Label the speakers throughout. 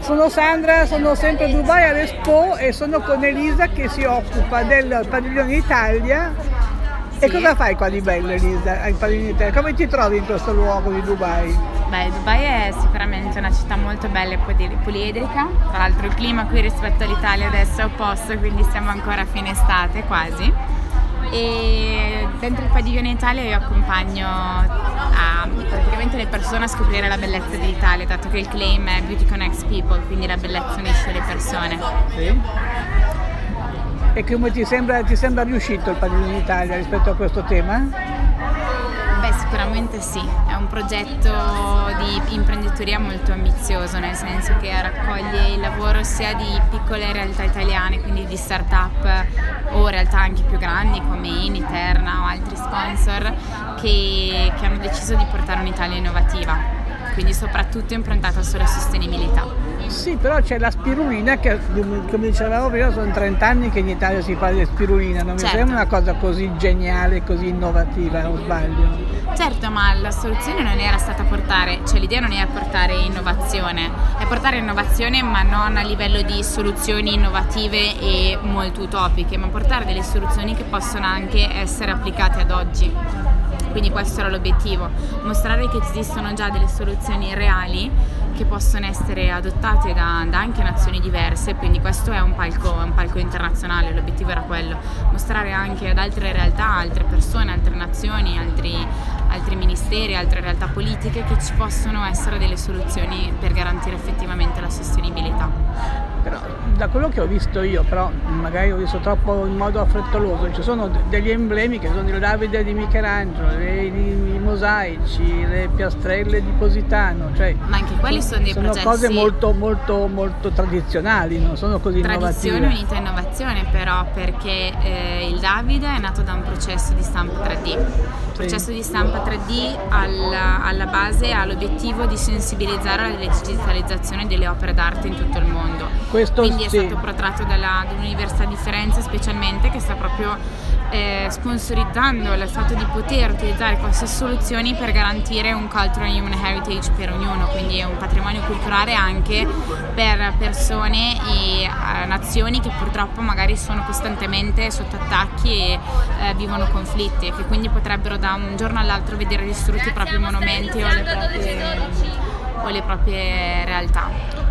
Speaker 1: Sono Sandra, sono sempre a Dubai all'Expo e sono con Elisa che si occupa del padiglione Italia. Sì. E cosa fai qua di bello Elisa al padiglione Italia? Come ti trovi in questo luogo di Dubai?
Speaker 2: Beh, Dubai è sicuramente una città molto bella e poliedrica, tra l'altro il clima qui rispetto all'Italia adesso è opposto, quindi siamo ancora a fine estate quasi e dentro il padiglione Italia io accompagno a, praticamente le persone a scoprire la bellezza dell'Italia, dato che il claim è Beauty Connects People, quindi la bellezza unisce le persone.
Speaker 1: Sì. E come ti sembra, ti sembra riuscito il padiglione Italia rispetto a questo tema?
Speaker 2: Sicuramente sì, è un progetto di imprenditoria molto ambizioso, nel senso che raccoglie il lavoro sia di piccole realtà italiane, quindi di start-up o realtà anche più grandi come Initerna o altri sponsor che, che hanno deciso di portare un'Italia innovativa quindi soprattutto improntata sulla sostenibilità.
Speaker 1: Sì, però c'è la spirulina che, come dicevamo prima, sono 30 anni che in Italia si parla di spirulina, non certo. mi sembra una cosa così geniale, così innovativa, o sbaglio?
Speaker 2: Certo, ma la soluzione non era stata portare, cioè l'idea non era portare innovazione, è portare innovazione ma non a livello di soluzioni innovative e molto utopiche, ma portare delle soluzioni che possono anche essere applicate ad oggi. Quindi questo era l'obiettivo, mostrare che esistono già delle soluzioni reali che possono essere adottate da, da anche nazioni diverse, quindi questo è un, palco, un palco internazionale, l'obiettivo era quello, mostrare anche ad altre realtà, altre persone, altre nazioni, altri, altri ministeri, altre realtà politiche che ci possono essere delle soluzioni per garantire effettivamente la sostenibilità.
Speaker 1: Da quello che ho visto io, però magari ho visto troppo in modo affrettoloso, ci sono degli emblemi che sono il Davide di Michelangelo, i, i mosaici, le piastrelle di Positano, cioè,
Speaker 2: ma anche quelli sono dei
Speaker 1: sono
Speaker 2: processi
Speaker 1: cose molto, molto, molto tradizionali, non sono così
Speaker 2: Tradizione
Speaker 1: innovative.
Speaker 2: unita innovazione però perché eh, il Davide è nato da un processo di stampa 3D. Il processo di stampa 3D alla, alla base ha l'obiettivo di sensibilizzare alla digitalizzazione delle opere d'arte in tutto il mondo
Speaker 1: questo
Speaker 2: Quindi
Speaker 1: sì.
Speaker 2: stato portato dalla, dall'Università di Firenze specialmente che sta proprio eh, sponsorizzando il fatto di poter utilizzare queste soluzioni per garantire un cultural human heritage per ognuno, quindi un patrimonio culturale anche per persone e eh, nazioni che purtroppo magari sono costantemente sotto attacchi e eh, vivono conflitti e che quindi potrebbero da un giorno all'altro vedere distrutti i propri monumenti o le proprie, o le proprie realtà.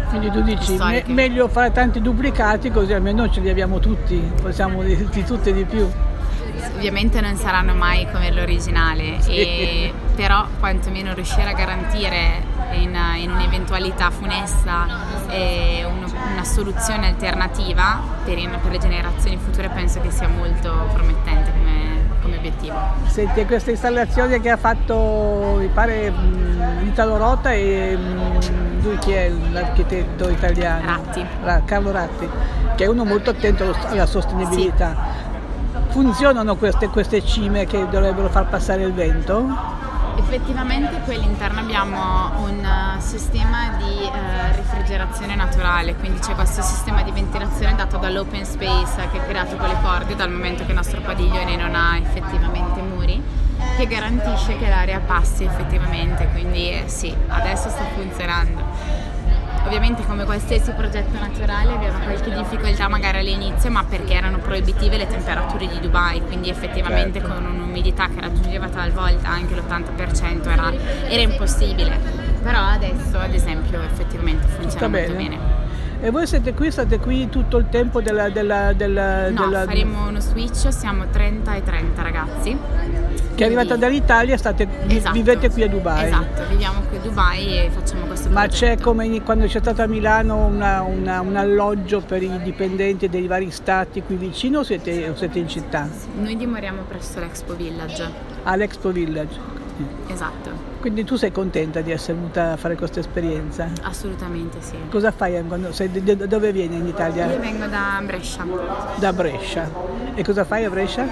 Speaker 1: Quindi tu dici me- meglio fare tanti duplicati così almeno ce li abbiamo tutti, possiamo dirti tutti di più.
Speaker 2: Ovviamente non saranno mai come l'originale, sì. e, però quantomeno riuscire a garantire in, in un'eventualità funesta eh, uno, una soluzione alternativa per, in, per le generazioni future penso che sia molto promettente come come obiettivo.
Speaker 1: Senti, questa installazione che ha fatto, mi pare, mm, Italo Rota e mm, lui chi è l'architetto italiano?
Speaker 2: Ratti.
Speaker 1: Carlo Ratti, che è uno molto attento alla sostenibilità. Sì. Funzionano queste, queste cime che dovrebbero far passare il vento?
Speaker 2: Effettivamente qui all'interno abbiamo un uh, sistema di uh, refrigerazione naturale, quindi c'è questo sistema di ventilazione dato dall'open space che è creato con le corde dal momento che il nostro padiglione non ha effettivamente muri che garantisce che l'aria passi effettivamente, quindi eh, sì, adesso sta funzionando. Ovviamente come qualsiasi progetto naturale aveva qualche difficoltà magari all'inizio, ma perché erano proibitive le temperature di Dubai, quindi effettivamente certo. con un'umidità che raggiungeva talvolta anche l'80% era, era impossibile. Però adesso ad esempio effettivamente funziona molto bene. bene.
Speaker 1: E voi siete qui, state qui tutto il tempo della... della, della
Speaker 2: no,
Speaker 1: della...
Speaker 2: faremo uno switch, siamo 30 e 30 ragazzi.
Speaker 1: Che è arrivata dall'Italia, state, esatto, vivete qui a Dubai.
Speaker 2: Esatto, viviamo qui a Dubai e facciamo questo
Speaker 1: Ma
Speaker 2: progetto.
Speaker 1: c'è come quando c'è stato a Milano una, una, un alloggio per i dipendenti dei vari stati qui vicino o siete, o siete in città?
Speaker 2: Noi dimoriamo presso l'Expo Village.
Speaker 1: Ah, l'Expo Village.
Speaker 2: Esatto.
Speaker 1: Quindi tu sei contenta di essere venuta a fare questa esperienza?
Speaker 2: Assolutamente sì.
Speaker 1: Cosa fai quando sei, da dove vieni in Italia?
Speaker 2: Io vengo da Brescia.
Speaker 1: Da Brescia. E cosa fai a Brescia?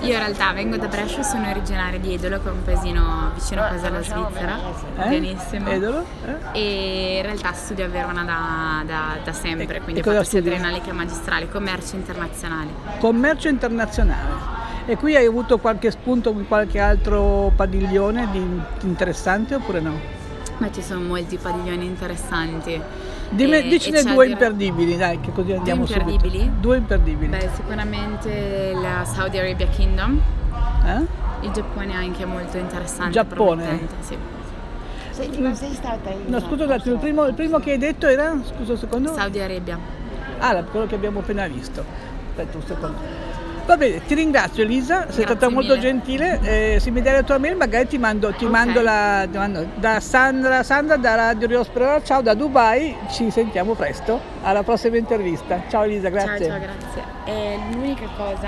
Speaker 2: Io in realtà vengo da Brescia, sono originaria di Edolo, che è un paesino vicino quasi alla Svizzera, eh? benissimo.
Speaker 1: Edolo?
Speaker 2: Eh? E in realtà studio a Verona da, da, da sempre, e, quindi e ho fatto sia triennale che magistrale, commercio internazionale.
Speaker 1: Commercio internazionale. E qui hai avuto qualche spunto con qualche altro padiglione di interessante oppure no?
Speaker 2: Ma ci sono molti padiglioni interessanti.
Speaker 1: Dime,
Speaker 2: E-
Speaker 1: dicene
Speaker 2: e
Speaker 1: due
Speaker 2: dir-
Speaker 1: imperdibili, dai, che così andiamo
Speaker 2: imperdibili?
Speaker 1: subito. Due imperdibili.
Speaker 2: Beh, sicuramente la Saudi Arabia Kingdom.
Speaker 1: Eh?
Speaker 2: Il Giappone è anche molto interessante.
Speaker 1: Giappone?
Speaker 2: Sì.
Speaker 3: Senti, ma sei stata in
Speaker 1: No, scusa un attimo, il primo, il primo che hai detto era? Scusa un secondo.
Speaker 2: Saudi Arabia.
Speaker 1: Ah, quello che abbiamo appena visto. Aspetta un secondo. Va bene, ti ringrazio Elisa, sei
Speaker 2: Grazie
Speaker 1: stata molto
Speaker 2: mille.
Speaker 1: gentile. Eh, se mi dai la tua mail magari ti mando, ti
Speaker 2: Ok.
Speaker 1: mando la, ti mando- da Sandra, Sandra da Radio Rio Sperona, ciao da Dubai, ci sentiamo presto, alla prossima intervista. Ciao Elisa, grazie.
Speaker 2: Ciao, ciao, grazie. E l'unica cosa